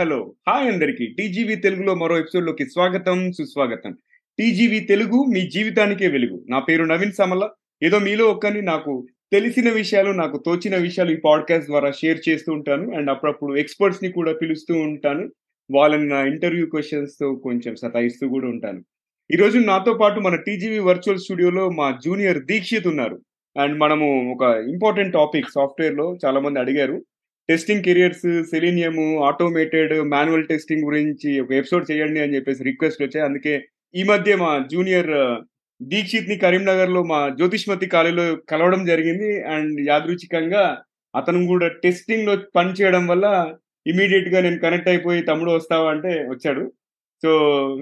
Hello hi అందరికి. TGV తెలుగులో మరో ఎపిసోడ్లోకి స్వాగతం సుస్వాగతం. టీజీవీ తెలుగు మీ జీవితానికే వెలుగు. నా పేరు నవీన్ సమల. ఏదో మీలో ఒక్కని నాకు తెలిసిన విషయాలు నాకు తోచిన విషయాలు ఈ పాడ్కాస్ట్ ద్వారా షేర్ చేస్తూ ఉంటాను. అండ్ అప్పుడప్పుడు ఎక్స్పర్ట్స్ని కూడా పిలుస్తూ ఉంటాను. వాళ్ళని నా ఇంటర్వ్యూ క్వశ్చన్స్తో కొంచెం సతాయిస్తూ కూడా ఉంటాను. ఈ రోజు నాతో పాటు మన టీజీవీ వర్చువల్ స్టూడియోలో మా జూనియర్ దీక్షిత్ ఉన్నారు. అండ్ మనము ఒక ఇంపార్టెంట్ టాపిక్ సాఫ్ట్వేర్లో చాలా మంది అడిగారు. Testing careers Selenium automated manual testing గురించి ఒక ఎపిసోడ్ చేయండి అని చెప్పేసి రిక్వెస్ట్ వచ్చాయి. అందుకే ఈ మధ్య మా జూనియర్ దీక్షిత్ని కరీంనగర్లో మా జ్యోతిష్మతి కాలేజీలో కలవడం జరిగింది. అండ్ యాదృచ్ఛికంగా అతను కూడా టెస్టింగ్లో పని చేయడం వల్ల ఇమీడియట్గా నేను కనెక్ట్ అయిపోయి తమ్ముడు వస్తావా అంటే వచ్చాడు. సో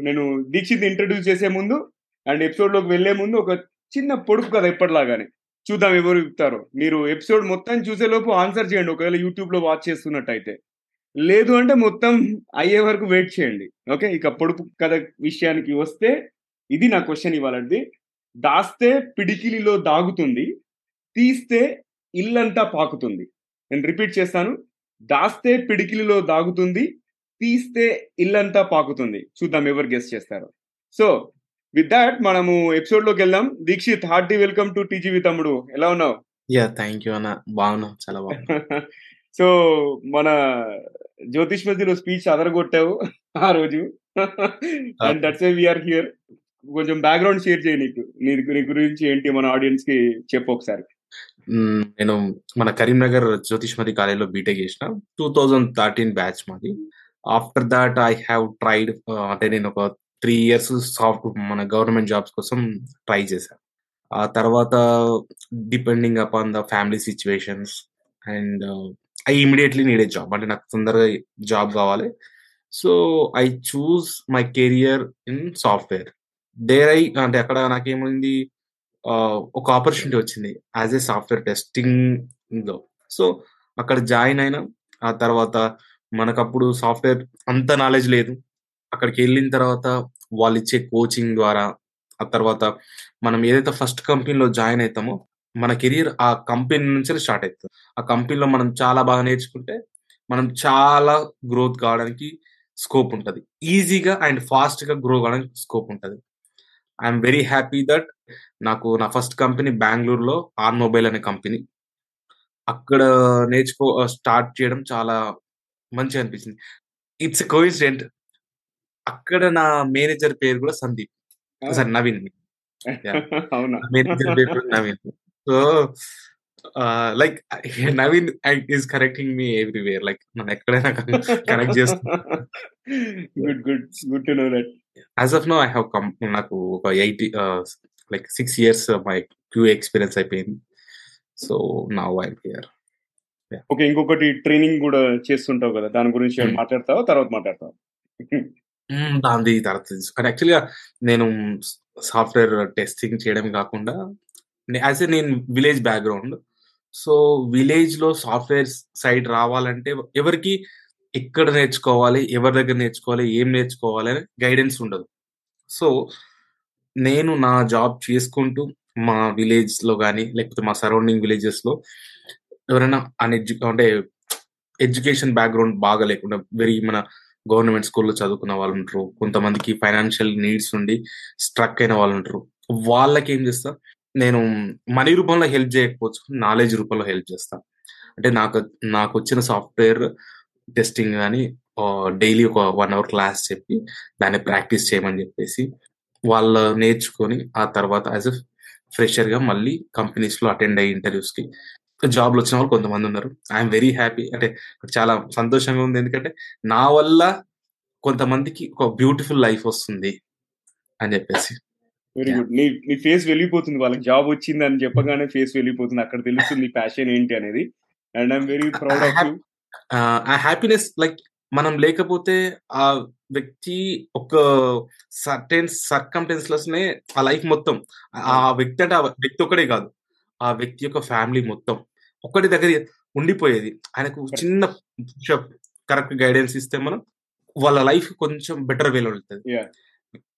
నేను దీక్షిత్ ఇంట్రడ్యూస్ చేసే ముందు అండ్ ఎపిసోడ్లోకి వెళ్ళే ముందు ఒక చిన్న పొడుపు కదా ఎప్పటిలాగానే చూద్దాం ఎవరు చెప్తారో. మీరు ఎపిసోడ్ మొత్తం చూసేలోపు ఆన్సర్ చేయండి. ఒకవేళ యూట్యూబ్లో వాచ్ చేస్తున్నట్టయితే. లేదు అంటే మొత్తం అయ్యే వరకు వెయిట్ చేయండి. ఓకే? ఇక పొడుపు కథ విషయానికి వస్తే ఇది నా క్వశ్చన్ ఇవ్వాలండి. దాస్తే పిడికిలిలో దాగుతుంది తీస్తే ఇల్లంతా పాకుతుంది. నేను రిపీట్ చేస్తాను. దాస్తే పిడికిలిలో దాగుతుంది తీస్తే ఇల్లంతా పాకుతుంది. చూద్దాం ఎవరు గెస్ట్ చేస్తారు. సో విత్ దాట్ మనము ఎపిసోడ్లోకి వెళ్దాం. Dikshit hearty welcome to TGV తమ్ముడు. ఎలా ఉన్నావు? యా థ్యాంక్ యూ అన్న. బాగున్నా చాలా బాగున్నా. సో మన జ్యోతిష్ మధ్యలో స్పీచ్ అదరగొట్టావు ఆ రోజు. And that's why we're here కొంచెం బ్యాక్గ్రౌండ్ షేర్ చేయి నీకు. నీ నీ గురించి ఏంటి మన ఆడియన్స్కి చెప్పు ఒకసారి. నేను మన కరీంనగర్ జ్యోతిష్మతి కాలేజీలో బీటెక్ చేసిన టూ థౌజండ్ థర్టీన్ బ్యాచ్ మాది. After that I have tried అంటే నేను ఒక త్రీ ఇయర్స్ సాఫ్ట్ మన గవర్నమెంట్ జాబ్స్ కోసం ట్రై చేశాను ఆ తర్వాత depending upon the family situations and I immediately need a job. అంటే నాకు తొందరగా జాబ్ కావాలి. So I choose my career in software. There I అంటే అక్కడ నాకేమైంది ఒక ఆపర్చునిటీ వచ్చింది యాజ్ ఏ సాఫ్ట్వేర్ టెస్టింగ్లో సో అక్కడ జాయిన్ అయినా ఆ తర్వాత మనకప్పుడు సాఫ్ట్వేర్ అంత నాలెడ్జ్ లేదు. అక్కడికి వెళ్ళిన తర్వాత వాళ్ళు ఇచ్చే కోచింగ్ ద్వారా ఆ తర్వాత మనం ఏదైతే ఫస్ట్ కంపెనీలో జాయిన్ అవుతామో మన కెరీర్ ఆ కంపెనీ నుంచి స్టార్ట్ అవుతుంది ఆ కంపెనీలో మనం చాలా బాగా నేర్చుకుంటే మనం చాలా గ్రోత్ కావడానికి స్కోప్ ఉంటుంది. ఈజీగా అండ్ ఫాస్ట్గా గ్రో కావడానికి స్కోప్ ఉంటుంది. ఐఎమ్ వెరీ హ్యాపీ దట్ నాకు నా ఫస్ట్ కంపెనీ బెంగళూరులో ఆన్ మొబైల్ అనే కంపెనీ. అక్కడ నేర్చుకో స్టార్ట్ చేయడం చాలా మంచిగా అనిపించింది. ఇట్స్ కోయిన్సిడెంట్ అక్కడ నా మేనేజర్ పేరు కూడా సందీప్. సార్ నవీన్. మేనేజర్ పేరు Naveen. So like Naveen is correcting me everywhere like నన్ను ఎక్కడైనా కనెక్ట్ చేస్తున్నా good good good to know that as of now I have come నాకు ఒక eighty like six years my Q experience అయిపోయింది. So నా I here okay ఇంకొకటి training కూడా చేస్తుంటావు కదా దాని గురించి Hmm. మాట్లాడతావా? తర్వాత మాట్లాడతావు? దాని తర్వాత తెలుసు. కానీ యాక్చువల్గా నేను సాఫ్ట్వేర్ టెస్టింగ్ చేయడం కాకుండా యాజ్ ఏ నేను విలేజ్ బ్యాక్గ్రౌండ్. సో విలేజ్లో సాఫ్ట్వేర్ సైడ్ రావాలంటే ఎవరికి ఎక్కడ నేర్చుకోవాలి ఎవరి దగ్గర నేర్చుకోవాలి ఏం నేర్చుకోవాలి అని గైడెన్స్ ఉండదు. సో నేను నా జాబ్ చేసుకుంటూ మా విలేజ్లో కానీ లేకపోతే మా సరౌండింగ్ విలేజెస్లో ఎవరైనా అన్ఎడ్యు అంటే ఎడ్యుకేషన్ బ్యాక్గ్రౌండ్ బాగా లేకుండా వెరీ మన గవర్నమెంట్ స్కూల్లో చదువుకున్న వాళ్ళు ఉంటారు. కొంతమందికి ఫైనాన్షియల్ నీడ్స్ ఉండి స్ట్రక్ అయిన వాళ్ళు ఉంటారు. వాళ్ళకి ఏం చేస్తా? నేను మనీ రూపంలో హెల్ప్ చేయకపోవచ్చు. నాలెడ్జ్ రూపంలో హెల్ప్ చేస్తా. అంటే నాకు నాకు వచ్చిన సాఫ్ట్వేర్ టెస్టింగ్ కానీ డైలీ ఒక వన్ అవర్ క్లాస్ చెప్పి దాన్ని ప్రాక్టీస్ చేయమని చెప్పేసి వాళ్ళు నేర్చుకొని ఆ తర్వాత యాజ్ ఎ ఫ్రెషర్గా మళ్ళీ కంపెనీస్లో అటెండ్ అయ్యి ఇంటర్వ్యూస్కి కి జాబ్లో వచ్చిన వాళ్ళు కొంతమంది ఉన్నారు. ఐఎమ్ వెరీ హ్యాపీ అంటే చాలా సంతోషంగా ఉంది. ఎందుకంటే నా వల్ల కొంతమందికి ఒక బ్యూటిఫుల్ లైఫ్ వస్తుంది అని చెప్పేసి. వెరీ. గుడ్ నీ నీ ఫేస్ వెళ్ళిపోతుంది. వాళ్ళకి జాబ్ వచ్చింది అని చెప్పగానే ఫేస్ వెళ్ళిపోతుంది. అక్కడ తెలుస్తుంది ప్యాషన్ ఏంటి అనేది. And I'm very proud of you ఆ హ్యాపీనెస్ లైక్ మనం లేకపోతే ఆ వ్యక్తి ఒక సర్టెన్ సర్కంటెన్స్లెస్ నే ఆ లైఫ్ మొత్తం ఆ వ్యక్తి అంటే ఆ వ్యక్తి ఒకడే కాదు. ఆ వ్యక్తి యొక్క ఫ్యామిలీ మొత్తం. ఒక్కటి దగ్గర ఉండిపోయేది. ఆయనకు చిన్న కరెక్ట్ గైడెన్స్ ఇస్తే మనం వాళ్ళ లైఫ్ కొంచెం బెటర్ వేలో ఉంటుంది Yeah.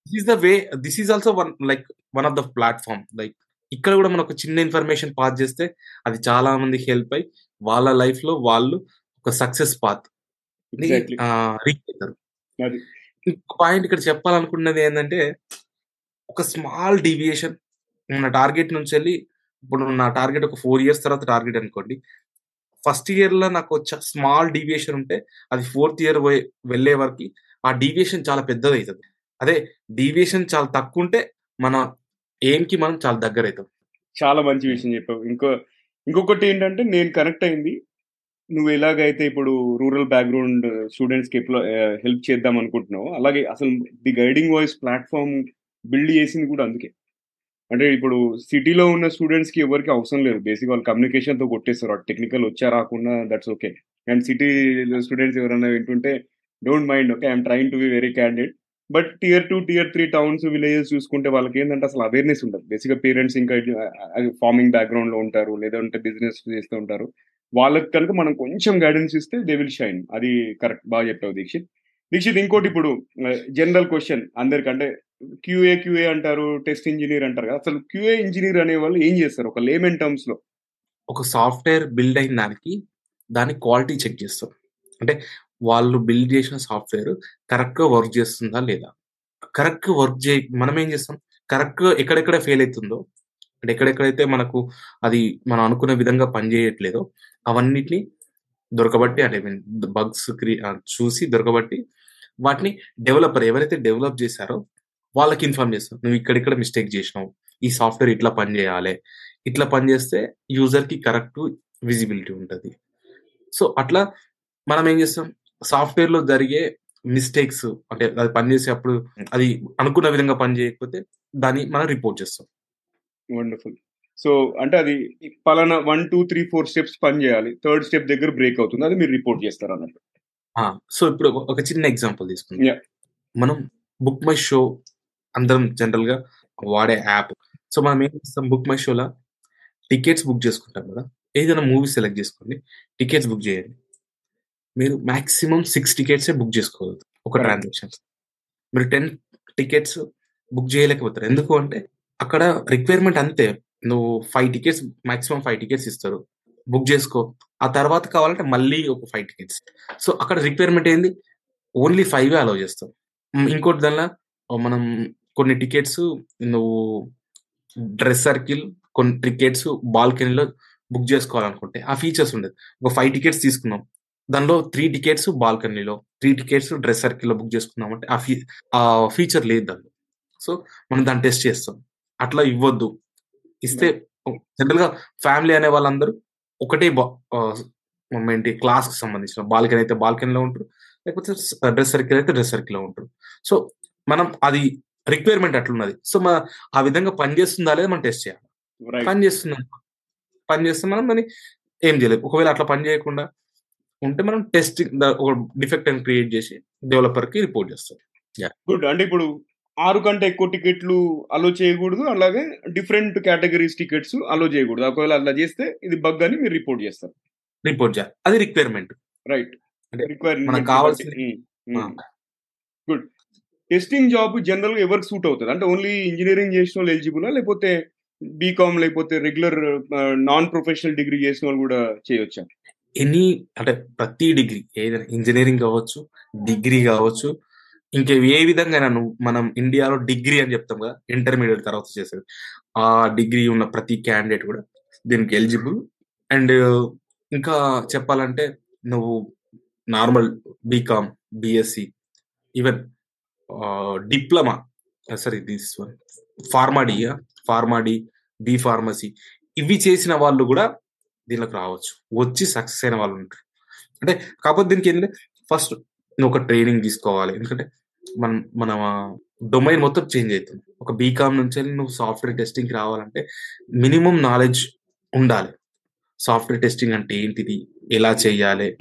This is the way this is also one like one of the platform like ఇక్కడ కూడా మనం ఒక చిన్న ఇన్ఫర్మేషన్ పాస్ చేస్తే అది చాలా మందికి హెల్ప్ అయి వాళ్ళ లైఫ్లో వాళ్ళు ఒక సక్సెస్ పాత్. రీచ్ అవుతారు. పాయింట్ ఇక్కడ చెప్పాలనుకున్నది ఏంటంటే ఒక స్మాల్ డీవియేషన్ మన టార్గెట్ నుంచి వెళ్ళి ఇప్పుడు నా టార్గెట్ ఒక ఫోర్ ఇయర్స్ తర్వాత టార్గెట్ అనుకోండి. ఫస్ట్ ఇయర్లో నాకు స్మాల్ డీవియేషన్ ఉంటే అది ఫోర్త్ ఇయర్ వెళ్ళే వరకు ఆ డీవియేషన్ చాలా పెద్దది అవుతుంది అదే డీవియేషన్ చాలా తక్కువ ఉంటే మన ఎయిమ్కి మనం చాలా దగ్గర అవుతాం చాలా మంచి విషయం చెప్పావు. ఇంకో ఇంకొకటి ఏంటంటే నేను కనెక్ట్ అయింది. నువ్వు ఎలాగైతే ఇప్పుడు రూరల్ బ్యాక్గ్రౌండ్ స్టూడెంట్స్కి ఎప్పుడు హెల్ప్ చేద్దాం అనుకుంటున్నావు అలాగే అసలు the guiding voice platform build చేసింది కూడా అందుకే. అంటే ఇప్పుడు సిటీలో ఉన్న స్టూడెంట్స్కి ఎవరికి అవసరం లేదు. బేసిక్ వాళ్ళు కమ్యూనికేషన్తో కొట్టేస్తారు. టెక్నికల్ వచ్చా రాకుండా that's okay and city students ఎవరైనా వింటుంటే don't mind okay I'm train to be very candidate but tier two tier three towns villages చూసుకుంటే వాళ్ళకి ఏంటంటే అసలు అవేర్నెస్ ఉండదు. బేసిక్గా పేరెంట్స్ ఇంకా ఫార్మింగ్ బ్యాక్గ్రౌండ్లో ఉంటారు లేదంటే బిజినెస్ చేస్తూ ఉంటారు. వాళ్ళకి కనుక మనం కొంచెం గైడెన్స్ ఇస్తే దే విల్ షైన్ అది కరెక్ట్ బాగా చెప్పావు దీక్షిత్. దీక్షిత్ ఇంకోటి ఇప్పుడు జనరల్ క్వశ్చన్ అందరికంటే క్యూఏ క్యూఏ అంటారు టెస్ట్ ఇంజనీర్ అంటారు కదా. అసలు క్యూఏ ఇంజనీర్ అనే వాళ్ళు ఏం చేస్తారు? ఒక లేమెన్ టర్మ్స్లో. ఒక సాఫ్ట్వేర్ బిల్డ్ అయిన దానికి దాని క్వాలిటీ చెక్ చేస్తాం అంటే వాళ్ళు బిల్డ్ చేసిన సాఫ్ట్వేర్ కరెక్ట్గా వర్క్ చేస్తుందా లేదా? కరెక్ట్గా వర్క్ చే మనం ఏం చేస్తాం? కరెక్ట్గా ఎక్కడెక్కడ ఫెయిల్ అవుతుందో అంటే ఎక్కడెక్కడైతే మనకు అది మనం అనుకున్న విధంగా పనిచేయట్లేదో అవన్నిటిని దొరకబట్టి అంటే మీన్ బగ్స్ చూసి దొరకబట్టి వాటిని డెవలపర్ ఎవరైతే డెవలప్ చేశారో వాళ్ళకి ఇన్ఫార్మ్ చేస్తాం. నువ్వు ఇక్కడిక్కడ మిస్టేక్ చేసినావు. ఈ సాఫ్ట్వేర్ ఇట్లా పని చేయాలి. ఇట్లా పని చేస్తే యూజర్కి కరెక్ట్ విజిబిలిటీ ఉంటుంది. సో అట్లా మనం ఏం చేస్తాం? సాఫ్ట్వేర్లో జరిగే మిస్టేక్స్ అంటే అది పనిచేసేటప్పుడు అది అనుకున్న విధంగా పని చేయకపోతే దాన్ని మనం రిపోర్ట్ చేస్తాం. వండర్ఫుల్. సో అంటే అది పలానా one two three four steps పని చేయాలి. థర్డ్ స్టెప్ దగ్గర బ్రేక్ అవుతుంది. అది మీరు రిపోర్ట్ చేస్తారు అన్నట్టు. సో ఇప్పుడు ఒక చిన్న ఎగ్జాంపుల్ తీసుకుందాం. మనం బుక్ మై షో అందరం జనరల్గా వాడే యాప్. సో మనం ఏం చేస్తాం? బుక్ మై షోలో టికెట్స్ బుక్ చేసుకుంటాం కదా? ఏదైనా మూవీ సెలెక్ట్ చేసుకోండి. టికెట్స్ బుక్ చేయండి. మీరు మాక్సిమం సిక్స్ టికెట్సే బుక్ చేసుకోగలుగుతారు. ఒక. ట్రాన్సాక్షన్. మీరు టెన్ టికెట్స్ బుక్ చేయలేకపోతారు. ఎందుకు అంటే అక్కడ రిక్వైర్మెంట్ అంతే. నువ్వు five tickets maximum five tickets ఇస్తారు. బుక్ చేసుకో. ఆ తర్వాత కావాలంటే మళ్ళీ ఒక ఫైవ్ టికెట్స్. సో అక్కడ రిక్వైర్మెంట్ ఏంది? ఓన్లీ ఫైవ్ అలౌ చేస్తాం. ఇంకోటి దానిలో మనం కొన్ని టికెట్స్ నువ్వు డ్రెస్ సర్కిల్ కొన్ని టికెట్స్ బాల్కనీలో బుక్ చేసుకోవాలనుకుంటే ఆ ఫీచర్స్ ఉండదు. ఒక ఫైవ్ టికెట్స్ తీసుకున్నాం. దానిలో త్రీ టికెట్స్ బాల్కనీలో త్రీ టికెట్స్ డ్రెస్ సర్కిల్లో బుక్ చేసుకున్నాం అంటే ఆ ఫీ ఆ ఫీచర్ లేదు దానిలో సో మనం దాన్ని టెస్ట్ చేస్తాం. అట్లా ఇవ్వద్దు. ఇస్తే జనరల్గా ఫ్యామిలీ అనే వాళ్ళందరూ ఒకటే ఏంటి క్లాస్కి సంబంధించిన బాల్కనీ అయితే బాల్కనీలో ఉంటారు లేకపోతే డ్రెస్ సర్కిల్ అయితే డ్రెస్ సర్కిల్లో ఉంటారు. సో మనం అది రిక్వైర్మెంట్ అట్లున్నది. సో మన ఆ విధంగా పని చేస్తుందా లేదా మనం టెస్ట్ చేయాలి. రైట్ పని చేస్తున్నాం. పని చేస్తే మనం దాన్ని ఏం చేయలేదు ఒకవేళ అట్లా పని చేయకుండా ఉంటే మనం టెస్ట్ ఒక డిఫెక్ట్ అని క్రియేట్ చేసి డెవలపర్కి రిపోర్ట్ చేస్తాం. గుడ్ అంటే ఇప్పుడు ఆరు కంటే ఎక్కువ టికెట్లు అలో చేయకూడదు. అలాగే డిఫరెంట్ కేటగిరీస్ టికెట్స్ అలో చేయకూడదు. ఒకవేళ అలా చేస్తే ఇది బగ్ అని మీరు రిపోర్ట్ చేస్తారు. రిపోర్ట్ చేయాలి. అది రిక్వైర్మెంట్ రైట్ అంటే రిక్వైర్మెంట్ మనకు కావాల్సింది గుడ్ టెస్టింగ్ జాబ్ జనరల్గా ఎవరికి సూట్ అవుతుంది? అంటే ఓన్లీ ఇంజనీరింగ్ చేసిన వాళ్ళు ఎలిజిబుల్ లేకపోతే బీకామ్ లేకపోతే రెగ్యులర్ నాన్ ప్రొఫెషనల్ డిగ్రీ చేసిన వాళ్ళు కూడా చేయొచ్చా? ఎనీ అంటే ప్రతి డిగ్రీ ఏదైనా ఇంజనీరింగ్ కావచ్చు డిగ్రీ కావచ్చు ఇంకా ఏ విధంగా నన్ను మనం ఇండియాలో డిగ్రీ అని చెప్తాం కదా ఇంటర్మీడియట్ తర్వాత చేసేది. ఆ డిగ్రీ ఉన్న ప్రతి క్యాండిడేట్ కూడా దీనికి ఎలిజిబుల్ అండ్ ఇంకా చెప్పాలంటే నువ్వు normal BCom BSc even diploma. Sorry this one PharmD PharmD B pharmacy. ఇవి చేసిన వాళ్ళు కూడా దీనిలోకి రావచ్చు. వచ్చి సక్సెస్ అయిన వాళ్ళు ఉంటారు. అంటే కాకపోతే దీనికి ఏంటంటే ఫస్ట్ నువ్వు ఒక ట్రైనింగ్ తీసుకోవాలి. ఎందుకంటే మనం మన డొమైన్ మొత్తం చేంజ్ అవుతుంది. ఒక బీకామ్ నుంచి వెళ్ళి నువ్వు సాఫ్ట్వేర్ టెస్టింగ్కి రావాలంటే మినిమం నాలెడ్జ్ ఉండాలి. సాఫ్ట్వేర్ టెస్టింగ్ అంటే ఏంటిది? ఎలా చేయాలి?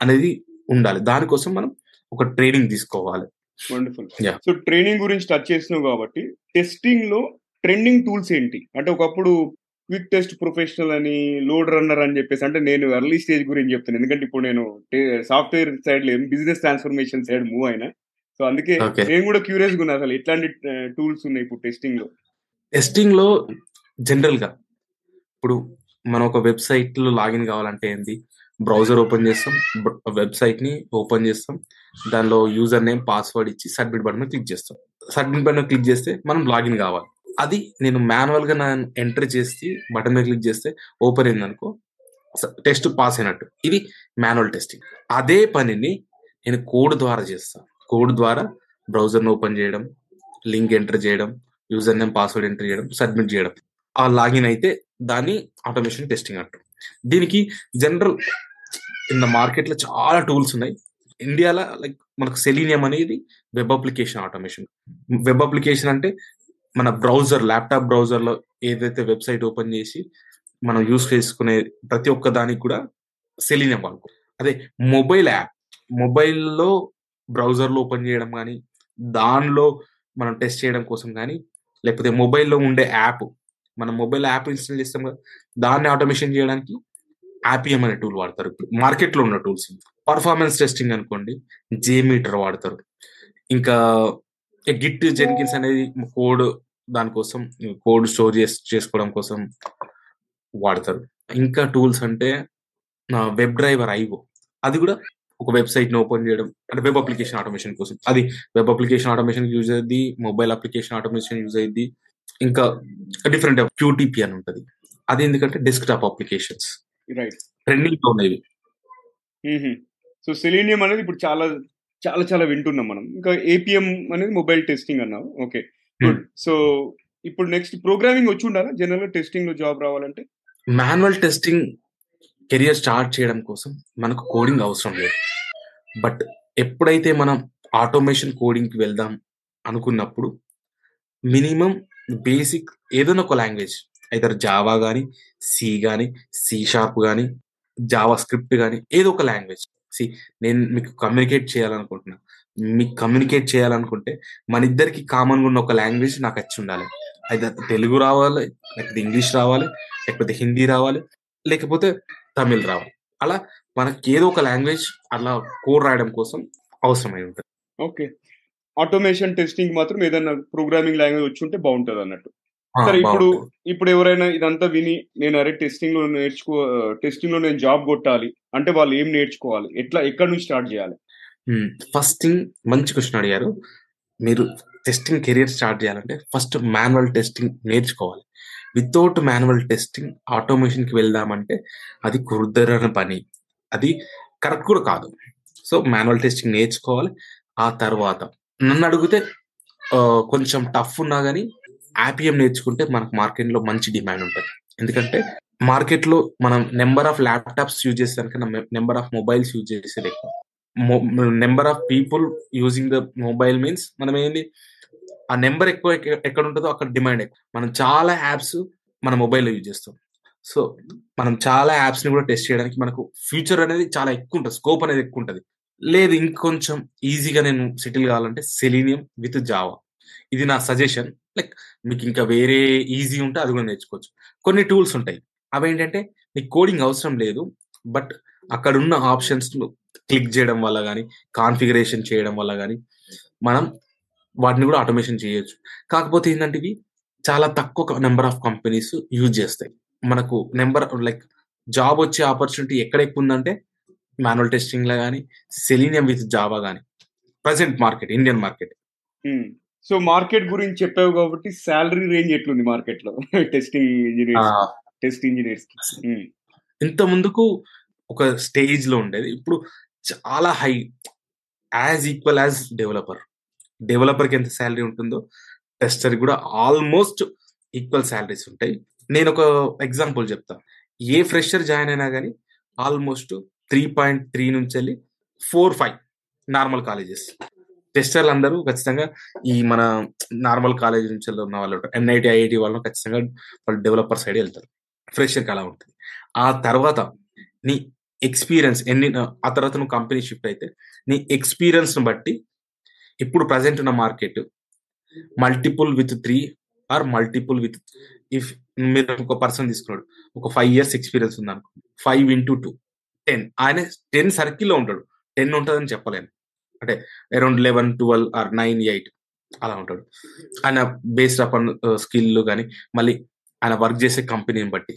అనేది ఉండాలి. దానికోసం మనం ఒక ట్రైనింగ్ తీసుకోవాలి. వండర్ఫుల్. సో ట్రైనింగ్ గురించి టచ్ చేస్తున్నావు కాబట్టి టెస్టింగ్లో ట్రెండింగ్ టూల్స్ ఏంటి? అంటే ఒకప్పుడు క్విక్ టెస్ట్ ప్రొఫెషనల్ అని లోడ్ రన్నర్ అని చెప్పేసి అంటే నేను ఎర్లీ స్టేజ్ గురించి చెప్తాను ఎందుకంటే ఇప్పుడు నేను సాఫ్ట్వేర్ సైడ్లో బిజినెస్ ట్రాన్స్ఫర్మేషన్ సైడ్ మూవ్ అయినా. సో అందుకే. నేను కూడా క్యూరియస్గా ఉన్నా అసలు ఎట్లాంటి టూల్స్ ఉన్నాయి ఇప్పుడు టెస్టింగ్లో టెస్టింగ్లో జనరల్గా ఇప్పుడు మనం ఒక వెబ్సైట్లో లాగిన్ కావాలంటే ఏంది? బ్రౌజర్ ఓపెన్ చేస్తాం వెబ్సైట్ని ఓపెన్ చేస్తాం దానిలో యూజర్ నేమ్ పాస్వర్డ్ ఇచ్చి సబ్మిట్ బటన్ క్లిక్ చేస్తాం. సబ్మిట్ బటన్ క్లిక్ చేస్తే మనం లాగిన్ కావాలి. అది నేను మాన్యువల్గా నేను ఎంటర్ చేసి బటన్ మీద క్లిక్ చేస్తే ఓపెన్ అయింది అనుకో టెస్ట్ పాస్ అయినట్టు. ఇది మాన్యువల్ టెస్టింగ్. అదే పనిని నేను కోడ్ ద్వారా చేస్తాను. కోడ్ ద్వారా బ్రౌజర్ ఓపెన్ చేయడం లింక్ ఎంటర్ చేయడం యూజర్ నేమ్ పాస్వర్డ్ ఎంటర్ చేయడం సబ్మిట్ చేయడం. ఆ లాగిన్ అయితే దాన్ని ఆటోమేషన్ టెస్టింగ్ అంటారు దీనికి జనరల్ ఇన్ ద మార్కెట్లో చాలా టూల్స్ ఉన్నాయి. ఇండియాలో లైక్ మనకు సెలీనియం అనేది web application automation web application అంటే మన బ్రౌజర్ ల్యాప్టాప్ బ్రౌజర్లో ఏదైతే వెబ్సైట్ ఓపెన్ చేసి మనం యూస్ చేసుకునే ప్రతి ఒక్క దానికి కూడా సెలీనియం వాడుకో అదే మొబైల్ యాప్ మొబైల్లో బ్రౌజర్లో ఓపెన్ చేయడం కానీ దానిలో మనం టెస్ట్ చేయడం కోసం కానీ లేకపోతే మొబైల్లో ఉండే యాప్ మనం మొబైల్ యాప్ ఇన్స్టాల్ చేస్తాం కదా దాన్ని ఆటోమేషన్ చేయడానికి ఆపిఎం అనే టూల్ వాడతారు. మార్కెట్లో మార్కెట్లో ఉన్న టూల్స్ పర్ఫార్మెన్స్ టెస్టింగ్ అనుకోండి జే మీటర్ వాడతారు. ఇంకా గిట్ జెన్కిన్స్ అనేది కోడ్ దానికోసం కోడ్ స్టోర్ చేసుకోవడం కోసం వాడతారు. ఇంకా టూల్స్ అంటే వెబ్ డ్రైవర్ ఐవో అది కూడా ఒక వెబ్సైట్ని ఓపెన్ చేయడం అంటే వెబ్ అప్లికేషన్ ఆటోమేషన్ కోసం. అది వెబ్ అప్లికేషన్ ఆటోమేషన్ యూజ్ అయ్యింది మొబైల్ అప్లికేషన్ ఆటోమేషన్ యూజ్ అయ్యింది ఇంకా డిఫరెంట్ క్యూటీపీ అని ఉంటుంది. అది ఎందుకంటే డెస్క్టాప్ అప్లికేషన్స్ రైట్ ట్రెండింగ్లో ఉన్నాయి సో సెలీనియం అనేది ఇప్పుడు చాలా చాలా చాలా వింటున్నాం మనం. ఇంకా ఏపీఎం అనేది మొబైల్ టెస్టింగ్ అన్నావు. ఓకే గుడ్ సో ఇప్పుడు నెక్స్ట్ ప్రోగ్రామింగ్ వచ్చి ఉండాలా? జనరల్గా టెస్టింగ్లో జాబ్ రావాలంటే? మాన్యువల్ టెస్టింగ్ కెరియర్ స్టార్ట్ చేయడం కోసం మనకు కోడింగ్ అవసరం లేదు. బట్ ఎప్పుడైతే మనం ఆటోమేషన్ కోడింగ్కి వెళ్దాం అనుకున్నప్పుడు మినిమం బేసిక్ ఏదైనా ఒక లాంగ్వేజ్ ఐదర్ జావా కానీ సి కానీ సి షార్ప్ కానీ జావా స్క్రిప్ట్ కానీ ఏదో ఒక లాంగ్వేజ్ సి నేను మీకు కమ్యూనికేట్ చేయాలనుకుంటున్నా. మీకు కమ్యూనికేట్ చేయాలనుకుంటే మన ఇద్దరికి కామన్గా ఉన్న ఒక లాంగ్వేజ్ నాకు వచ్చి ఉండాలి. అయితే తెలుగు రావాలి లేకపోతే ఇంగ్లీష్ రావాలి లేకపోతే హిందీ రావాలి లేకపోతే తమిళ్ రావాలి. అలా మనకి ఏదో ఒక లాంగ్వేజ్ అలా కోడ్ రాయడం కోసం అవసరమై ఉంటుంది. ఓకే ఆటోమేషన్ టెస్టింగ్ మాత్రం ఏదైనా ప్రోగ్రామింగ్ లాంగ్వేజ్ వచ్చి ఉంటే బాగుంటుంది అన్నట్టు సరే ఇప్పుడు ఇప్పుడు ఎవరైనా ఇదంతా విని నేను అరే టెస్టింగ్లో నేర్చుకో టెస్టింగ్లో నేను జాబ్ కొట్టాలి అంటే వాళ్ళు ఏం నేర్చుకోవాలి? ఎట్లా ఎక్కడి నుంచి స్టార్ట్ చేయాలి? ఫస్ట్ థింగ్ మంచి క్వశ్చన్ అడిగారు. మీరు టెస్టింగ్ కెరియర్ స్టార్ట్ చేయాలంటే ఫస్ట్ మాన్యువల్ టెస్టింగ్ నేర్చుకోవాలి. వితౌట్ మాన్యువల్ టెస్టింగ్ ఆటోమేషన్కి వెళ్దామంటే అది కుదరని పని. అది కరెక్ట్ కూడా కాదు. సో మాన్యువల్ టెస్టింగ్ నేర్చుకోవాలి. ఆ తర్వాత నన్ను అడిగితే కొంచెం టఫ్ ఉన్నా కానీ ఆపిఎం నేర్చుకుంటే మనకు మార్కెట్లో మంచి డిమాండ్ ఉంటుంది. ఎందుకంటే మార్కెట్లో మనం నెంబర్ ఆఫ్ ల్యాప్టాప్స్ యూజ్ చేసేదానికన్నా నెంబర్ ఆఫ్ మొబైల్స్ యూజ్ చేసేది ఎక్కువ. Number of people using the mobile means మనం ఏంది? ఆ నెంబర్ ఎక్కువ ఎక్కడ ఉంటుందో అక్కడ డిమాండ్ ఎక్కువ. మనం చాలా యాప్స్ మన మొబైల్లో యూజ్ చేస్తాం. సో మనం చాలా యాప్స్ని కూడా టెస్ట్ చేయడానికి మనకు ఫ్యూచర్ అనేది చాలా ఎక్కువ ఉంటుంది. స్కోప్ అనేది ఎక్కువ ఉంటుంది. లేదు ఇంకొంచెం ఈజీగా నేను సెటిల్ కావాలంటే సెలీనియం విత్ జావా. ఇది నా సజెషన్. లైక్ మీకు ఇంకా వేరే ఈజీ ఉంటే అది కూడా నేర్చుకోవచ్చు. కొన్ని టూల్స్ ఉంటాయి. అవి ఏంటంటే మీకు కోడింగ్ అవసరం లేదు బట్ అక్కడ ఉన్న ఆప్షన్స్ క్లిక్ చేయడం వల్ల కానీ కాన్ఫిగరేషన్ చేయడం వల్ల కానీ మనం వాటిని కూడా ఆటోమేషన్ చేయొచ్చు. కాకపోతే ఏంటంటే ఇవి చాలా తక్కువ నెంబర్ ఆఫ్ కంపెనీస్ యూజ్ చేస్తాయి. మనకు నెంబర్ లైక్ జాబ్ వచ్చే ఆపర్చునిటీ ఎక్కడ ఎక్కువ ఉందంటే మాన్యువల్ టెస్టింగ్లో కానీ సెలీనియం విత్ జావా కానీ present market Indian market. So market గురించి చెప్పావు కాబట్టి శాలరీ రేంజ్ ఎట్లుంది మార్కెట్లో టెస్టింగ్ ఇంజనీర్స్ టెస్ట్ ఇంజనీర్స్ ఇంత ముందుకు ఒక స్టేజ్లో ఉండేది. ఇప్పుడు చాలా high as equal as developer. డెవలపర్కి ఎంత శాలరీ ఉంటుందో టెస్టర్ కూడా ఆల్మోస్ట్ ఈక్వల్ శాలరీస్ ఉంటాయి. నేను ఒక ఎగ్జాంపుల్ చెప్తా. ఏ ఫ్రెషర్ జాయిన్ అయినా కానీ ఆల్మోస్ట్ త్రీ పాయింట్ త్రీ నుంచి వెళ్ళి ఫోర్ ఫైవ్ నార్మల్ కాలేజెస్. టెస్టర్లు అందరూ ఖచ్చితంగా ఈ మన నార్మల్ కాలేజ్ నుంచి ఉన్న వాళ్ళు ఎన్ఐటి ఐఐటి వాళ్ళు ఖచ్చితంగా వాళ్ళు డెవలపర్ సైడ్ వెళ్తారు. ఫ్రెషర్కి అలా ఉంటుంది. ఆ తర్వాత నీ ఎక్స్పీరియన్స్ ఎన్ని ఆ తర్వాత నువ్వు కంపెనీ షిఫ్ట్ అయితే నీ ఎక్స్పీరియన్స్ను బట్టి ఇప్పుడు ప్రజెంట్ ఉన్న market multiple with three or multiple with if మీరు ఒక పర్సన్ తీసుకున్నాడు ఒక ఫైవ్ ఇయర్స్ ఎక్స్పీరియన్స్ ఉంది అనుకో ఫైవ్ ఇంటూ టూ టెన్ ఆయన టెన్ సర్కిల్లో ఉంటాడు. టెన్ ఉంటుందని చెప్పలేను. అంటే around eleven twelve or nine eight అలా ఉంటాడు. ఆయన బేస్డ్ అపాన్ స్కిల్ కానీ మళ్ళీ ఆయన వర్క్ చేసే కంపెనీని బట్టి.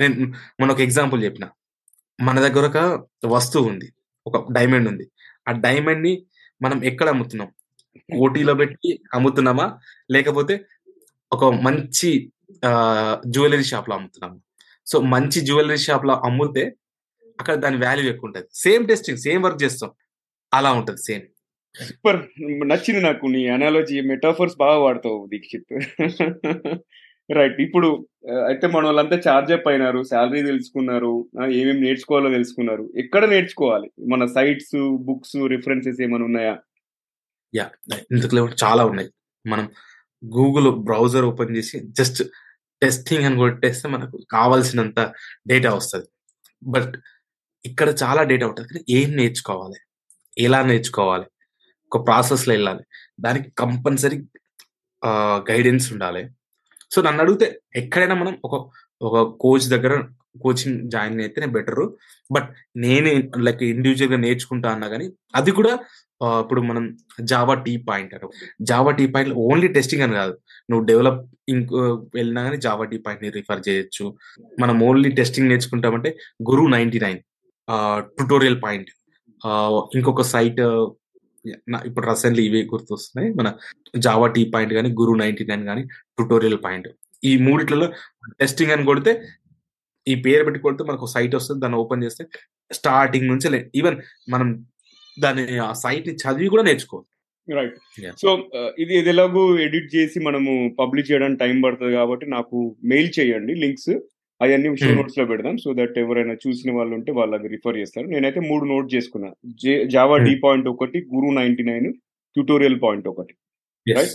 నేను మొన్న ఒక ఎగ్జాంపుల్ చెప్పిన. మన దగ్గర ఒక వస్తువు ఉంది. ఒక డైమండ్ ఉంది. ఆ డైమండ్ని మనం ఎక్కడ అమ్ముతున్నాం? ఓటీలో పెట్టి అమ్ముతున్నామా? లేకపోతే ఒక మంచి జ్యువెలరీ షాప్లో అమ్ముతున్నాము? సో మంచి జ్యువెలరీ షాప్లో అమ్ముతే అక్కడ దాని వాల్యూ ఎక్కువ ఉంటుంది. సేమ్ టెస్టింగ్ సేమ్ వర్క్ చేస్తాం. అలా ఉంటది సేమ్. సూపర్. నచ్చింది నాకు నీ అనాలజీ మెటాఫర్స్ బాగా వాడతావు దీక్షిత్. రైట్ ఇప్పుడు అయితే మన వాళ్ళంతా చార్జ్ అప్ అయినారు శాలరీ తెలుసుకున్నారు ఏమేమి నేర్చుకోవాలో తెలుసుకున్నారు. ఎక్కడ నేర్చుకోవాలి? మన సైట్స్ బుక్స్ రిఫరెన్సెస్ ఏమైనా ఉన్నాయా? యా ఇందులో చాలా ఉన్నాయి. మనం గూగుల్ బ్రౌజర్ ఓపెన్ చేసి జస్ట్ టెస్టింగ్ అని కొట్టేస్తే మనకు కావాల్సినంత డేటా వస్తుంది. బట్ ఇక్కడ చాలా డేటా ఉంటుంది. కానీ ఏం నేర్చుకోవాలి? ఎలా నేర్చుకోవాలి? ఒక ప్రాసెస్లో వెళ్ళాలి. దానికి కంపల్సరీ గైడెన్స్ ఉండాలి. సో నన్ను అడిగితే ఎక్కడైనా మనం ఒక ఒక కోచ్ దగ్గర కోచింగ్ జాయిన్ అయితేనే బెటరు. బట్ నేనే లైక్ ఇండివిజువల్గా నేర్చుకుంటా అన్నా కానీ అది కూడా ఇప్పుడు మనం జావా టీ పాయింట్ అంటారు Java T point only testing అని కాదు. నువ్వు డెవలప్ ఇంకో వెళ్ళినా కానీ జావా టీ పాయింట్ని రిఫర్ చేయొచ్చు. మనం only testing నేర్చుకుంటామంటే Guru ninety nine tutorial point. ఇంకొక సైట్ ఇప్పుడు రసెంట్లీ ఇవే గుర్తొస్తున్నాయి. మన జావా టీ పాయింట్ కానీ గురు నైన్టీ నైన్ కానీ ట్యుటోరియల్ పాయింట్. ఈ మూడిట్లలో టెస్టింగ్ అని కొడితే ఈ పేరు పెట్టి కొడితే మనకు సైట్ వస్తుంది. దాన్ని ఓపెన్ చేస్తే స్టార్టింగ్ నుంచి ఈవెన్ మనం దాని ఆ సైట్ని చదివి కూడా నేర్చుకోవచ్చు. రైట్. సో ఇది ఇది ఎలాగో ఎడిట్ చేసి మనము పబ్లిష్ చేయడానికి టైం పడుతుంది కాబట్టి నాకు మెయిల్ చేయండి లింక్స్. అవన్నీ షో. నోట్స్లో పెడదాం. సో దట్ ఎవరైనా చూసిన వాళ్ళు ఉంటే వాళ్ళకి రిఫర్ చేస్తారు. నేనైతే మూడు నోట్ చేసుకున్నా. జావా. డి పాయింట్ ఒకటి Guru ninety nine tutorial point ఒకటి. Right.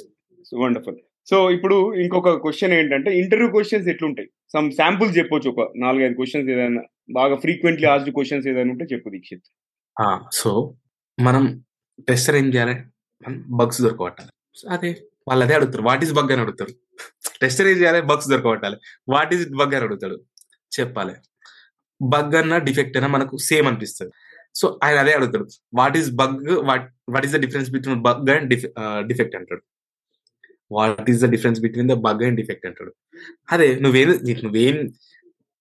వండర్ఫుల్. సో ఇప్పుడు ఇంకొక క్వశ్చన్ ఏంటంటే ఇంటర్వ్యూ క్వశ్చన్స్ ఎట్లుంటాయి? సమ్ శాంపుల్స్ చెప్పొచ్చు. ఒక నాలుగైదు క్వశ్చన్స్ ఏదైనా బాగా ఫ్రీక్వెంట్లీ ఆస్డ్ క్వశ్చన్స్ ఏదైనా ఉంటే చెప్పు దీక్షిత్. సో మనం టెస్టర్ ఏం చేయాలి? బగ్స్ దొరకబట్టాలి అదే వాళ్ళు అదే అడుగుతారు. వాట్ ఈస్ బగ్ అని అడుగుతారు. టెస్టర్ ఏం చేయాలి బగ్స్ దొరకబట్టాలి. వాట్ ఈస్ బగ్ అని అడుగుతాడు. చెప్పాలి. బగ్ అన్న డిఫెక్ట్ అయినా మనకు సేమ్ అనిపిస్తుంది. సో ఆయన అదే అడుగుతాడు. What is bug what what is the difference between bug and defect అంటాడు. What is the difference between the bug and defect అంటాడు. అదే నువ్వేం నీకు నువ్వేం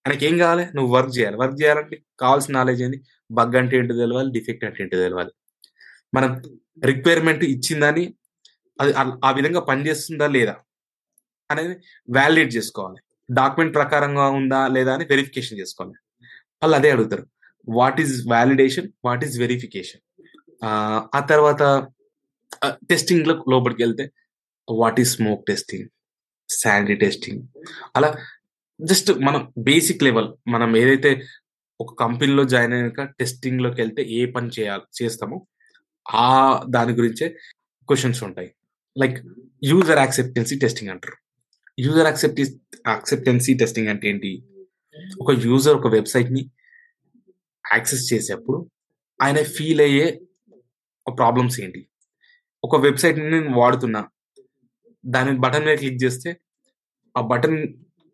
ఆయనకి ఏం కావాలి? నువ్వు వర్క్ చేయాలి. వర్క్ చేయాలంటే కావాల్సిన నాలెడ్జ్ ఏంది? బగ్ అంటే ఏంటో తెలవాలి డిఫెక్ట్ అంటే ఏంటో తెలవాలి. మనం రిక్వైర్మెంట్ ఇచ్చిందని అది ఆ- ఆ విధంగా పనిచేస్తుందా లేదా? అనేది వ్యాలిడేట్ చేసుకోవాలి. డాక్యుమెంట్ ప్రకారంగా ఉందా లేదా అని వెరిఫికేషన్ చేసుకోవాలి. వాళ్ళు అదే అడుగుతారు. What is validation what is verification ఆ తర్వాత టెస్టింగ్లో లోపలికి వెళ్తే what is smoke testing sanitary testing అలా జస్ట్ మనం బేసిక్ లెవెల్ మనం ఏదైతే ఒక కంపెనీలో జాయిన్ అయినాక టెస్టింగ్లోకి వెళ్తే ఏ పని చేయాలి చేస్తామో ఆ దాని గురించే క్వశ్చన్స్ ఉంటాయి. లైక్ యూజర్ యాక్సెప్టెన్సీ టెస్టింగ్ అంటారు. యూజర్ యాక్సెప్టి యాక్సెప్టెన్సీ టెస్టింగ్ అంటే ఏంటి? ఒక యూజర్ ఒక వెబ్సైట్ని యాక్సెస్ చేసేప్పుడు ఆయన ఫీల్ అయ్యే ప్రాబ్లమ్స్ ఏంటి? ఒక వెబ్సైట్ని నేను వాడుతున్నా దాని బటన్ మీద క్లిక్ చేస్తే ఆ బటన్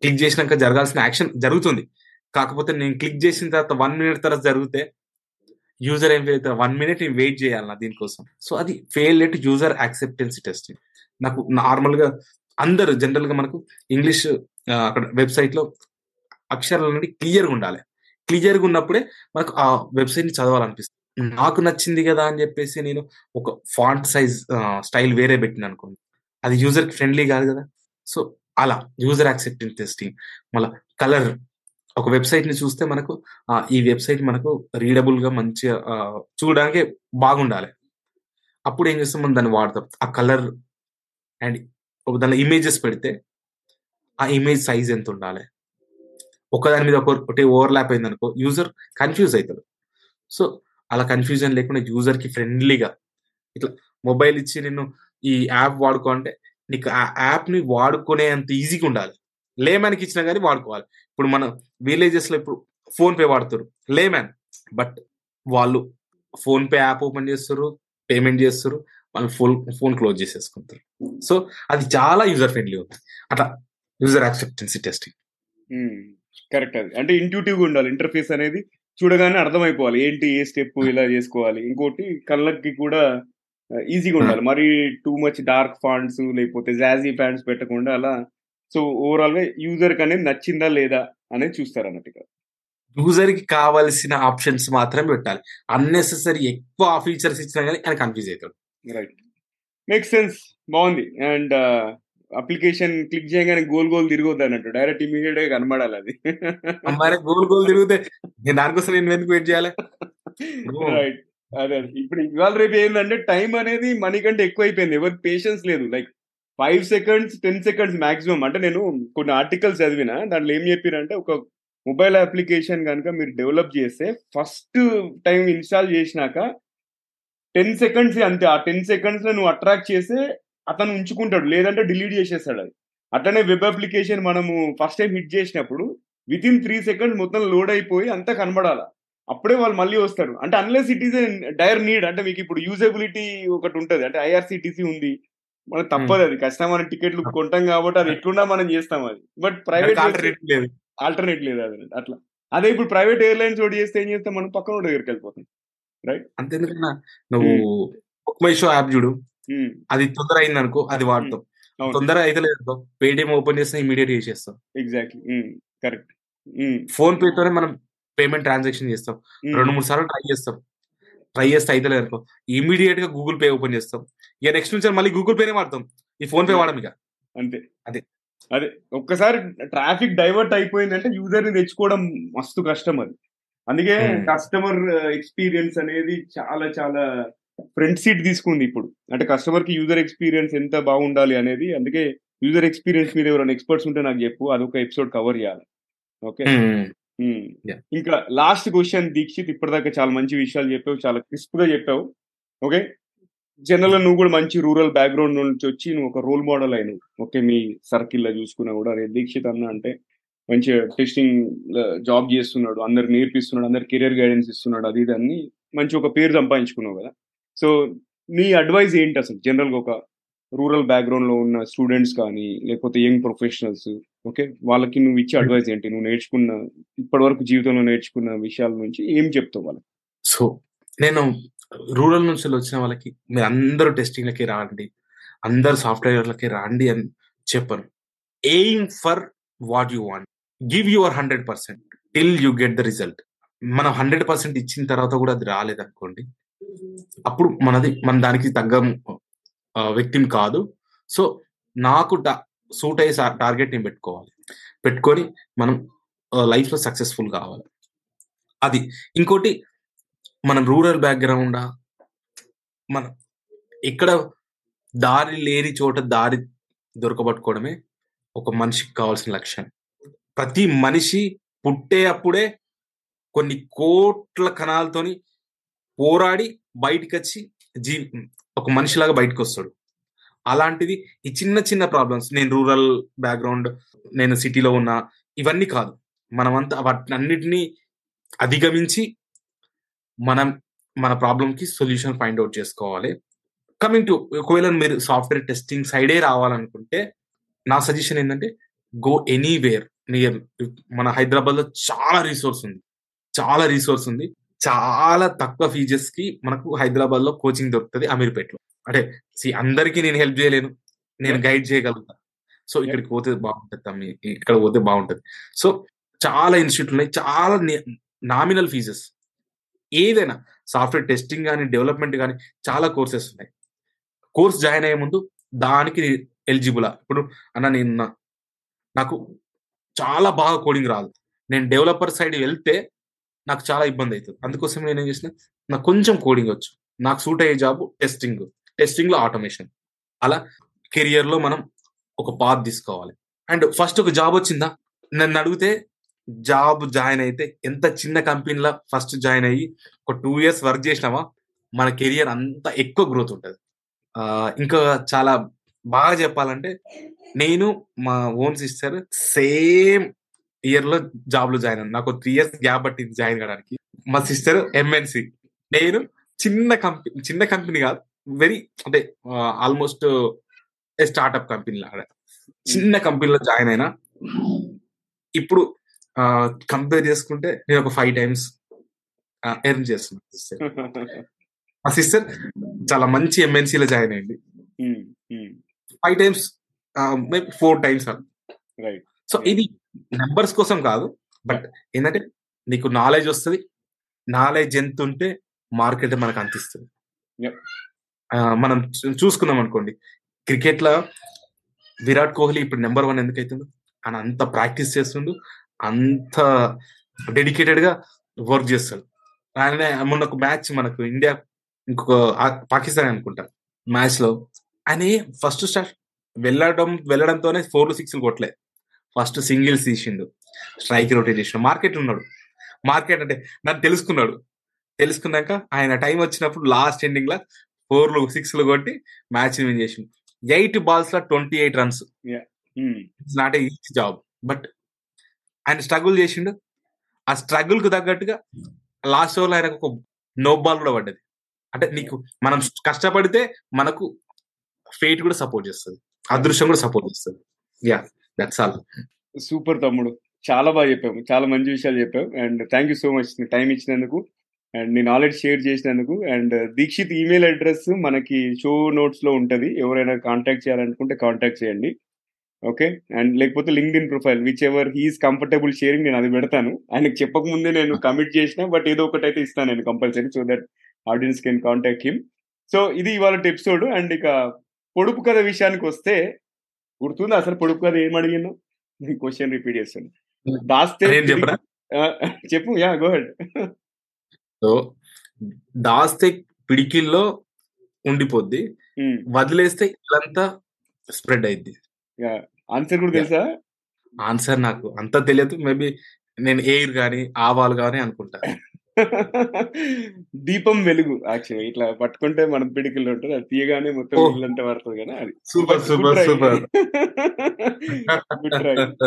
క్లిక్ చేసినాక జరగాల్సిన యాక్షన్ జరుగుతుంది. కాకపోతే నేను క్లిక్ చేసిన తర్వాత వన్ మినిట్ తర్వాత జరిగితే యూజర్ ఏం ఫెయిల్ వన్ మినిట్ నేను వెయిట్ చేయాలి నా దీనికోసం. సో అది fail at user acceptancy testing నాకు నార్మల్గా అందరు జనరల్గా మనకు ఇంగ్లీష్ అక్కడ వెబ్సైట్లో అక్షరాలు అనేది క్లియర్గా ఉండాలి. క్లియర్గా ఉన్నప్పుడే మనకు ఆ వెబ్సైట్ని చదవాలనిపిస్తుంది. నాకు నచ్చింది కదా అని చెప్పేసి నేను ఒక ఫాంట్ సైజ్ స్టైల్ వేరే పెట్టిన అనుకోండి. అది యూజర్కి ఫ్రెండ్లీ కాదు కదా. సో అలా యూజర్ యాక్సెప్టెన్స్ టెస్టింగ్ మళ్ళీ కలర్ ఒక వెబ్సైట్ని చూస్తే మనకు ఈ వెబ్సైట్ మనకు రీడబుల్గా మంచిగా చూడడానికి బాగుండాలి. అప్పుడు ఏం చేస్తాం? మనం దాన్ని వాడతాం. ఆ కలర్ అండ్ ఒక దానిలో ఇమేజెస్ పెడితే ఆ ఇమేజ్ సైజ్ ఎంత ఉండాలి ఒకదాని మీద ఒకటి ఓవర్లాప్ అయింది అనుకో యూజర్ కన్ఫ్యూజ్ అవుతాడు సో అలా కన్ఫ్యూజన్ లేకుండా యూజర్కి ఫ్రెండ్లీగా ఇట్లా మొబైల్ ఇచ్చి నేను ఈ యాప్ వాడుకో అంటే నీకు ఆ యాప్ని వాడుకునే అంత ఈజీగా ఉండాలి. లేమ్యాన్కి ఇచ్చినా కానీ వాడుకోవాలి. ఇప్పుడు మన విలేజెస్లో ఇప్పుడు ఫోన్పే వాడుతారు. లేమ్యాన్ బట్ వాళ్ళు ఫోన్పే యాప్ ఓపెన్ చేస్తారు పేమెంట్ చేస్తారు. వాళ్ళు ఫోన్ ఫోన్ క్లోజ్ చేసేసుకుంటారు. సో అది చాలా యూజర్ ఫ్రెండ్లీ ఉంది అట్లా యూజర్ యాక్సెప్టెన్సీ టెస్టింగ్ కరెక్ట్ అది. అంటే ఇంట్యూటివ్గా ఉండాలి. ఇంటర్ఫేస్ అనేది చూడగానే అర్థమైపోవాలి. ఏంటి ఏ స్టెప్ ఇలా చేసుకోవాలి? ఇంకోటి కళ్ళకి కూడా ఈజీగా ఉండాలి. మరి టూ మచ్ డార్క్ ఫాంట్స్ లేకపోతే జాజీ ఫ్యాంట్స్ పెట్టకుండా అలా. సో ఓవరాల్గా యూజర్కి అనేది నచ్చిందా లేదా అనేది చూస్తారు అన్నట్టుగా యూజర్కి కావాల్సిన ఆప్షన్స్ మాత్రమే పెట్టాలి. అన్నెసెసరీ ఎక్కువ ఫీచర్స్ ఇచ్చినా కానీ ఆయన కన్ఫ్యూజ్ అవుతాడు. రైట్ మేక్ సెన్స్ బాగుంది. అండ్ అప్లికేషన్ క్లిక్ చేయగానే గోల్ గోల్ తిరగొద్దు అన్నట్టు. డైరెక్ట్ ఇమీడియట్గా కనబడాలి అది. మరి గోల్ గోల్ తిరిగితే నేను దానికోసం నేను ఎందుకు వెయిట్ చేయాలి? రైట్ అదే అదే. ఇప్పుడు ఇవాళ రేపు ఏంటంటే టైం అనేది మనీ కంటే ఎక్కువ అయిపోయింది ఎవరికి పేషెన్స్ లేదు. Like five seconds ten seconds maximum అంటే నేను కొన్ని ఆర్టికల్స్ చదివిన దాంట్లో ఏం చెప్పారంటే ఒక మొబైల్ అప్లికేషన్ కనుక మీరు డెవలప్ చేస్తే ఫస్ట్ టైం ఇన్స్టాల్ చేసినాక టెన్ సెకండ్స్ అంతే. ఆ టెన్ సెకండ్స్లో నువ్వు అట్రాక్ట్ చేస్తే అతను ఉంచుకుంటాడు. లేదంటే డిలీట్ చేసేస్తాడు అది. అట్లనే వెబ్ అప్లికేషన్ మనము ఫస్ట్ టైం హిట్ చేసినప్పుడు విత్ ఇన్ త్రీ సెకండ్స్ మొత్తం లోడ్ అయిపోయి అంతా కనబడాల. అప్పుడే వాళ్ళు మళ్ళీ వస్తారు. అంటే unless it is dire need అంటే మీకు ఇప్పుడు యూజబిలిటీ ఒకటి ఉంటది. అంటే ఐఆర్సిటిసి ఉంది. మనకు తప్పదు అది. కస్టమర్ టికెట్లు కొంటాం కాబట్టి అది ఎట్లున్నా మనం చేస్తాం అది. బట్ ప్రైవేట్ ఆల్టర్నేట్ లేదు. అది అట్లా. అదే ఇప్పుడు ప్రైవేట్ ఎయిర్లైన్స్ ఒకటి చేస్తే ఏం చేస్తాం? మనం పక్కన దగ్గరికి వెళ్ళిపోతాం. అంతేందుకన్నా నువ్వు బుక్ మై షో యాప్ చూడు. ఉమ్, అది తొందర అయింది అనుకో అది వాడతాం తొందర అయితే లేదు పేటిఎం ఓపెన్ చేస్తే ఇమీడియట్ చేసేస్తాం ఎగ్జాక్ట్లీ కరెక్ట్ ఫోన్ పే తోనే మనం పేమెంట్ ట్రాన్సాక్షన్ చేస్తాం రెండు మూడు సార్లు ట్రై చేస్తాం ట్రై చేస్తే అయితే లేదు అనుకో ఇమీడియట్గా గూగుల్ పే ఓపెన్ చేస్తాం ఇక నెక్స్ట్ నుంచి మళ్ళీ గూగుల్ పేనే వాడతాం. ఈ ఫోన్ పే వాడడం ఇక. అంతే. అదే. అదే. ఒక్కసారి ట్రాఫిక్ డైవర్ట్ అయిపోయిందంటే యూజర్ని తెచ్చుకోవడం మస్తు కష్టం అది. అందుకే. కస్టమర్ ఎక్స్పీరియన్స్ అనేది చాలా చాలా ఫ్రంట్ సీట్ తీసుకుంది ఇప్పుడు. అంటే కస్టమర్కి యూజర్ ఎక్స్పీరియన్స్ ఎంత బాగుండాలి అనేది అందుకే యూజర్ ఎక్స్పీరియన్స్ మీద ఎవరైనా ఎక్స్పర్ట్స్ ఉంటే నాకు చెప్పు అదొక ఎపిసోడ్ కవర్ చేయాలి. ఓకే. ఇంకా లాస్ట్ క్వశ్చన్ దీక్షిత్ ఇప్పటిదాకా చాలా మంచి విషయాలు చెప్పావు చాలా క్రిస్ప్గా చెప్పావు. ఓకే? జనరల్ నువ్వు కూడా మంచి రూరల్ బ్యాక్గ్రౌండ్ నుంచి వచ్చి నువ్వు ఒక రోల్ మోడల్ అయినవు. ఓకే? మీ సర్కిల్లో చూసుకున్నా కూడా అరే దీక్షిత్ అన్న అంటే మంచి టెస్టింగ్ జాబ్ చేస్తున్నాడు అందరికి నేర్పిస్తున్నాడు అందరు కెరియర్ గైడెన్స్ ఇస్తున్నాడు అది ఇది అని మంచి ఒక పేరు సంపాదించుకున్నావు కదా. సో నీ అడ్వైస్ ఏంటి అసలు? జనరల్గా ఒక రూరల్ బ్యాక్గ్రౌండ్లో ఉన్న స్టూడెంట్స్ కానీ లేకపోతే యంగ్ ప్రొఫెషనల్స్ ఓకే? వాళ్ళకి నువ్వు ఇచ్చే అడ్వైస్ ఏంటి? నువ్వు నేర్చుకున్న ఇప్పటి వరకు జీవితంలో నేర్చుకున్న విషయాల నుంచి ఏం చెప్తావు వాళ్ళకి? సో నేను రూరల్ నుంచి వచ్చిన వాళ్ళకి మీరు అందరూ టెస్టింగ్లకి రాండి అందరు సాఫ్ట్వేర్లకి రాండి అని చెప్పను. Aim for what you want. Give your hundred percent till you get the result మనం హండ్రెడ్ పర్సెంట్ ఇచ్చిన తర్వాత కూడా అది రాలేదనుకోండి అప్పుడు మనది మన దానికి తగ్గ వ్యక్తిని కాదు. సో నాకు సూట్ అయ్యే టార్గెట్ నేను పెట్టుకోవాలి. పెట్టుకొని మనం లైఫ్లో సక్సెస్ఫుల్ కావాలి. అది. ఇంకోటి మనం రూరల్ బ్యాక్గ్రౌండ్ మన ఇక్కడ దారి లేని చోట దారి దొరకబట్టుకోవడమే ఒక మనిషికి కావాల్సిన లక్ష్యం. ప్రతి మనిషి పుట్టే అప్పుడే కొన్ని కోట్ల కణాలతోని పోరాడి బయటకు వచ్చి జీ ఒక మనిషిలాగా బయటకు వస్తాడు అలాంటిది ఈ చిన్న చిన్న ప్రాబ్లమ్స్ నేను రూరల్ బ్యాక్గ్రౌండ్ నేను సిటీలో ఉన్నా ఇవన్నీ కాదు. మనమంతా వాటినన్నిటినీ అధిగమించి మనం మన ప్రాబ్లంకి సొల్యూషన్ ఫైండ్ అవుట్ చేసుకోవాలి. కమింగ్ టు ఒకవేళ మీరు సాఫ్ట్వేర్ టెస్టింగ్ సైడే రావాలనుకుంటే నా సజెషన్ ఏంటంటే గో ఎనీవేర్. మన హైదరాబాద్లో చాలా రిసోర్స్ ఉంది. చాలా రిసోర్స్ ఉంది. చాలా తక్కువ ఫీజెస్కి మనకు హైదరాబాద్లో కోచింగ్ దొరుకుతుంది అమీర్పేటలో. అంటే సి అందరికీ నేను హెల్ప్ చేయలేను. నేను గైడ్ చేయగలుగుతా. సో ఇక్కడికి పోతే బాగుంటుంది తమ్మి. ఇక్కడ పోతే బాగుంటుంది. సో చాలా ఇన్స్టిట్యూట్లు ఉన్నాయి. చాలా నామినల్ ఫీజెస్ ఏదైనా సాఫ్ట్వేర్ టెస్టింగ్ కానీ డెవలప్మెంట్ కానీ చాలా కోర్సెస్ ఉన్నాయి. కోర్స్ జాయిన్ అయ్యే ముందు దానికి ఎలిజిబులా ఇప్పుడు అన్న నేను నాకు చాలా బాగా కోడింగ్ రాదు. నేను డెవలపర్ సైడ్ వెళ్తే నాకు చాలా ఇబ్బంది అవుతుంది అందుకోసం నేను ఏం చేసిన? నాకు కొంచెం కోడింగ్ వచ్చు. నాకు సూట్ అయ్యే జాబ్ టెస్టింగ్ టెస్టింగ్లో ఆటోమేషన్ అలా కెరియర్లో మనం ఒక పాత్ తీసుకోవాలి. అండ్ ఫస్ట్ ఒక జాబ్ వచ్చిందా? నన్ను అడిగితే జాబ్ జాయిన్ అయితే ఎంత చిన్న కంపెనీలో ఫస్ట్ జాయిన్ అయ్యి ఒక టూ ఇయర్స్ వర్క్ చేసినామా మన కెరియర్ అంత ఎక్కువ గ్రోత్ ఉంటుంది. ఇంకా చాలా బాగా చెప్పాలంటే నేను మా ఓన్ సిస్టర్ సేమ్ ఇయర్లో జాబ్లో జాయిన్ అయ్యాను నాకు త్రీ ఇయర్స్ గ్యాప్ పట్టింది జాయిన్ కావడానికి. మా సిస్టర్ ఎంఎన్సి. నేను చిన్న కంపెనీ చిన్న కంపెనీ కాదు వెరీ అంటే ఆల్మోస్ట్ స్టార్ట్అప్ కంపెనీ లాగా చిన్న కంపెనీలో జాయిన్ అయినా ఇప్పుడు కంపేర్ చేసుకుంటే నేను ఒక ఫైవ్ టైమ్స్ ఎర్న్ చేస్తున్నాను sister. మా సిస్టర్ చాలా మంచి ఎంఎన్సీలో జాయిన్ అయింది. Five times four times right so ఇది నెంబర్స్ కోసం కాదు బట్ ఏంటంటే నీకు నాలెడ్జ్ వస్తది. నాలెడ్జ్ ఎంతుంటే మార్కెట్ మనకు అంతిస్తది. మనం చూ చూసుకున్నామనుకోండి. క్రికెట్‌ల విరాట్ కోహ్లీ ఇప్పుడు నంబర్ 1 ఎందుకైతుండు? ఆయన అంత ప్రాక్టీస్ చేస్తుండు. అంత డెడికేటెడ్‌గా వర్క్ చేస్తాడు. ఆయన మొన్న ఒక మ్యాచ్ మనకు ఇండియా ఇంకొక పాకిస్తాన్ అనుకుంటా. మ్యాచ్‌లో ఆయన ఫస్ట్ స్టార్ట్ వెళ్ళడం వెళ్ళడంతోనే 4లు, 6లు కొట్టలే. ఫస్ట్ సింగిల్స్ తీసిండు. స్ట్రైక్ రొటేట్ చేసిండు. మార్కెట్‌లో ఉన్నాడు. మార్కెట్ అంటే దాన్ని తెలుసుకున్నాడు. తెలుసుకున్నాక ఆయన టైం వచ్చినప్పుడు లాస్ట్ ఎండింగ్‌ల 4లు, 6లు కొట్టి మ్యాచ్‌ని విన్ చేసిండు. 8 బాల్స్‌ల 28 runs. Yeah! Hmm. It's not a easy job. But ఆయన స్ట్రగుల్ చేసిండు. ఆ స్ట్రగుల్‌కు తగ్గట్టుగా లాస్ట్ ఓవర్‌లో ఆయనకు ఒక నో బాల్ కూడా పడ్డది. అంటే నీకు మనం కష్టపడితే మనకు ఫేట్ కూడా సపోర్ట్ చేస్తుంది అదృష్టం కూడా సపోర్ట్ చేస్తుంది యా దట్స్ ఆల్. సూపర్ తమ్ముడు. చాలా బాగా చెప్పాము చాలా మంచి విషయాలు చెప్పాం and thank you so much time ఇచ్చినందుకు. అండ్ నేను నాలెడ్జ్ షేర్ చేసినందుకు. అండ్ దీక్షిత్ ఈమెయిల్ అడ్రస్ మనకి షో నోట్స్లో ఉంటుంది ఎవరైనా కాంటాక్ట్ చేయాలనుకుంటే కాంటాక్ట్ చేయండి. ఓకే. అండ్ లేకపోతే LinkedIn profile whichever he's comfortable sharing నేను అది పెడతాను. ఆయనకు చెప్పకముందే నేను కమిట్ చేసిన బట్ ఏదో ఒకటి అయితే ఇస్తాను నేను compulsory so that audience can contact him. So ఇది ఇవాళ ఎపిసోడ్. అండ్ ఇక పొడుపు కథ విషయానికి వస్తే గుర్తుందా అసలు పొడుపు కథ ఏం అడిగినావు? క్వెషన్ రిపీట్ చేస్తాను. దాస్తే చెప్పనా? ఆహ్, చెప్పు. యాహ్! Go ahead. సో దాస్తే పిడికిల్లో ఉండిపోద్ది. హ్మ్. వదిలేస్తే ఇల్లంతా స్ప్రెడ్ అయిద్ది. యాహ్! ఆన్సర్ కూడా! తెలుసా? ఆన్సర్ నాకు అంత తెలియదు. మేబీ నేను ఎయిర్ గాని, ఆవాలు గాని అనుకుంటా. దీపం వెలుగు యాక్చువల్‌గా ఇట్లా పట్టుకుంటే మన పిడికిల్లో ఉంటది. అది తీయగానే మొత్తం ఓహ్! ఇల్లంతా పడతది కదా! అది. Super. Super. Super.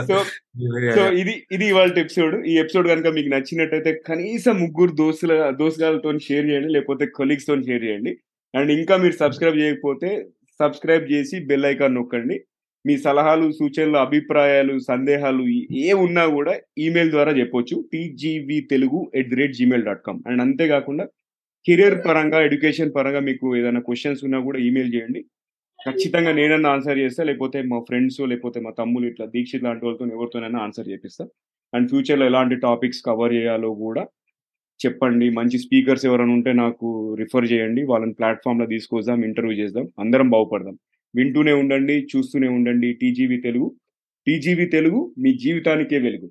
So! So! ఇది ఇది ఇవాల్టి ఎపిసోడ్. ఈ ఎపిసోడ్ గనుక మీకు నచ్చినట్టయితే కనీసం ముగ్గురు దోస్తుల దోస్తుగాళ్ళతోని షేర్ చేయండి. లేకపోతే కొలీగ్స్‌తోని షేర్ చేయండి. అండ్ ఇంకా మీరు సబ్స్క్రైబ్ చేయకపోతే సబ్స్క్రైబ్ చేసి బెల్ ఐకాన్ నొక్కండి. మీ సలహాలు, సూచనలు, అభిప్రాయాలు, సందేహాలు ఏవున్నా కూడా ఈమెయిల్ ద్వారా చెప్పొచ్చు. PGB Telugu at the rate Gmail dot com and అంతే కాకుండా కెరియర్ పరంగా, ఎడ్యుకేషన్ పరంగా మీకు ఏదైనా క్వశ్చన్స్ ఉన్నా కూడా ఈమెయిల్ చేయండి. ఖచ్చితంగా నేనన్నా ఆన్సర్ చేస్తా. లేకపోతే మా ఫ్రెండ్స్ లేకపోతే మా తమ్ములు ఇట్లా దీక్షిత్ లాంటి వాళ్ళతో ఎవరితోనైనా ఆన్సర్ చేపిస్తా. అండ్ ఫ్యూచర్‌లో ఎలాంటి టాపిక్స్ కవర్ చేయాలో కూడా చెప్పండి. మంచి స్పీకర్స్ ఎవరైనా ఉంటే నాకు రిఫర్ చేయండి. వాళ్ళని ప్లాట్ఫామ్లో తీసుకొద్దాం. ఇంటర్వ్యూ చేద్దాం. అందరం బాగుపడదాం. వింటూనే ఉండండి. చూస్తూనే ఉండండి టీజీవీ తెలుగు. టీజీవీ తెలుగు మీ జీవితానికే వెలుగు.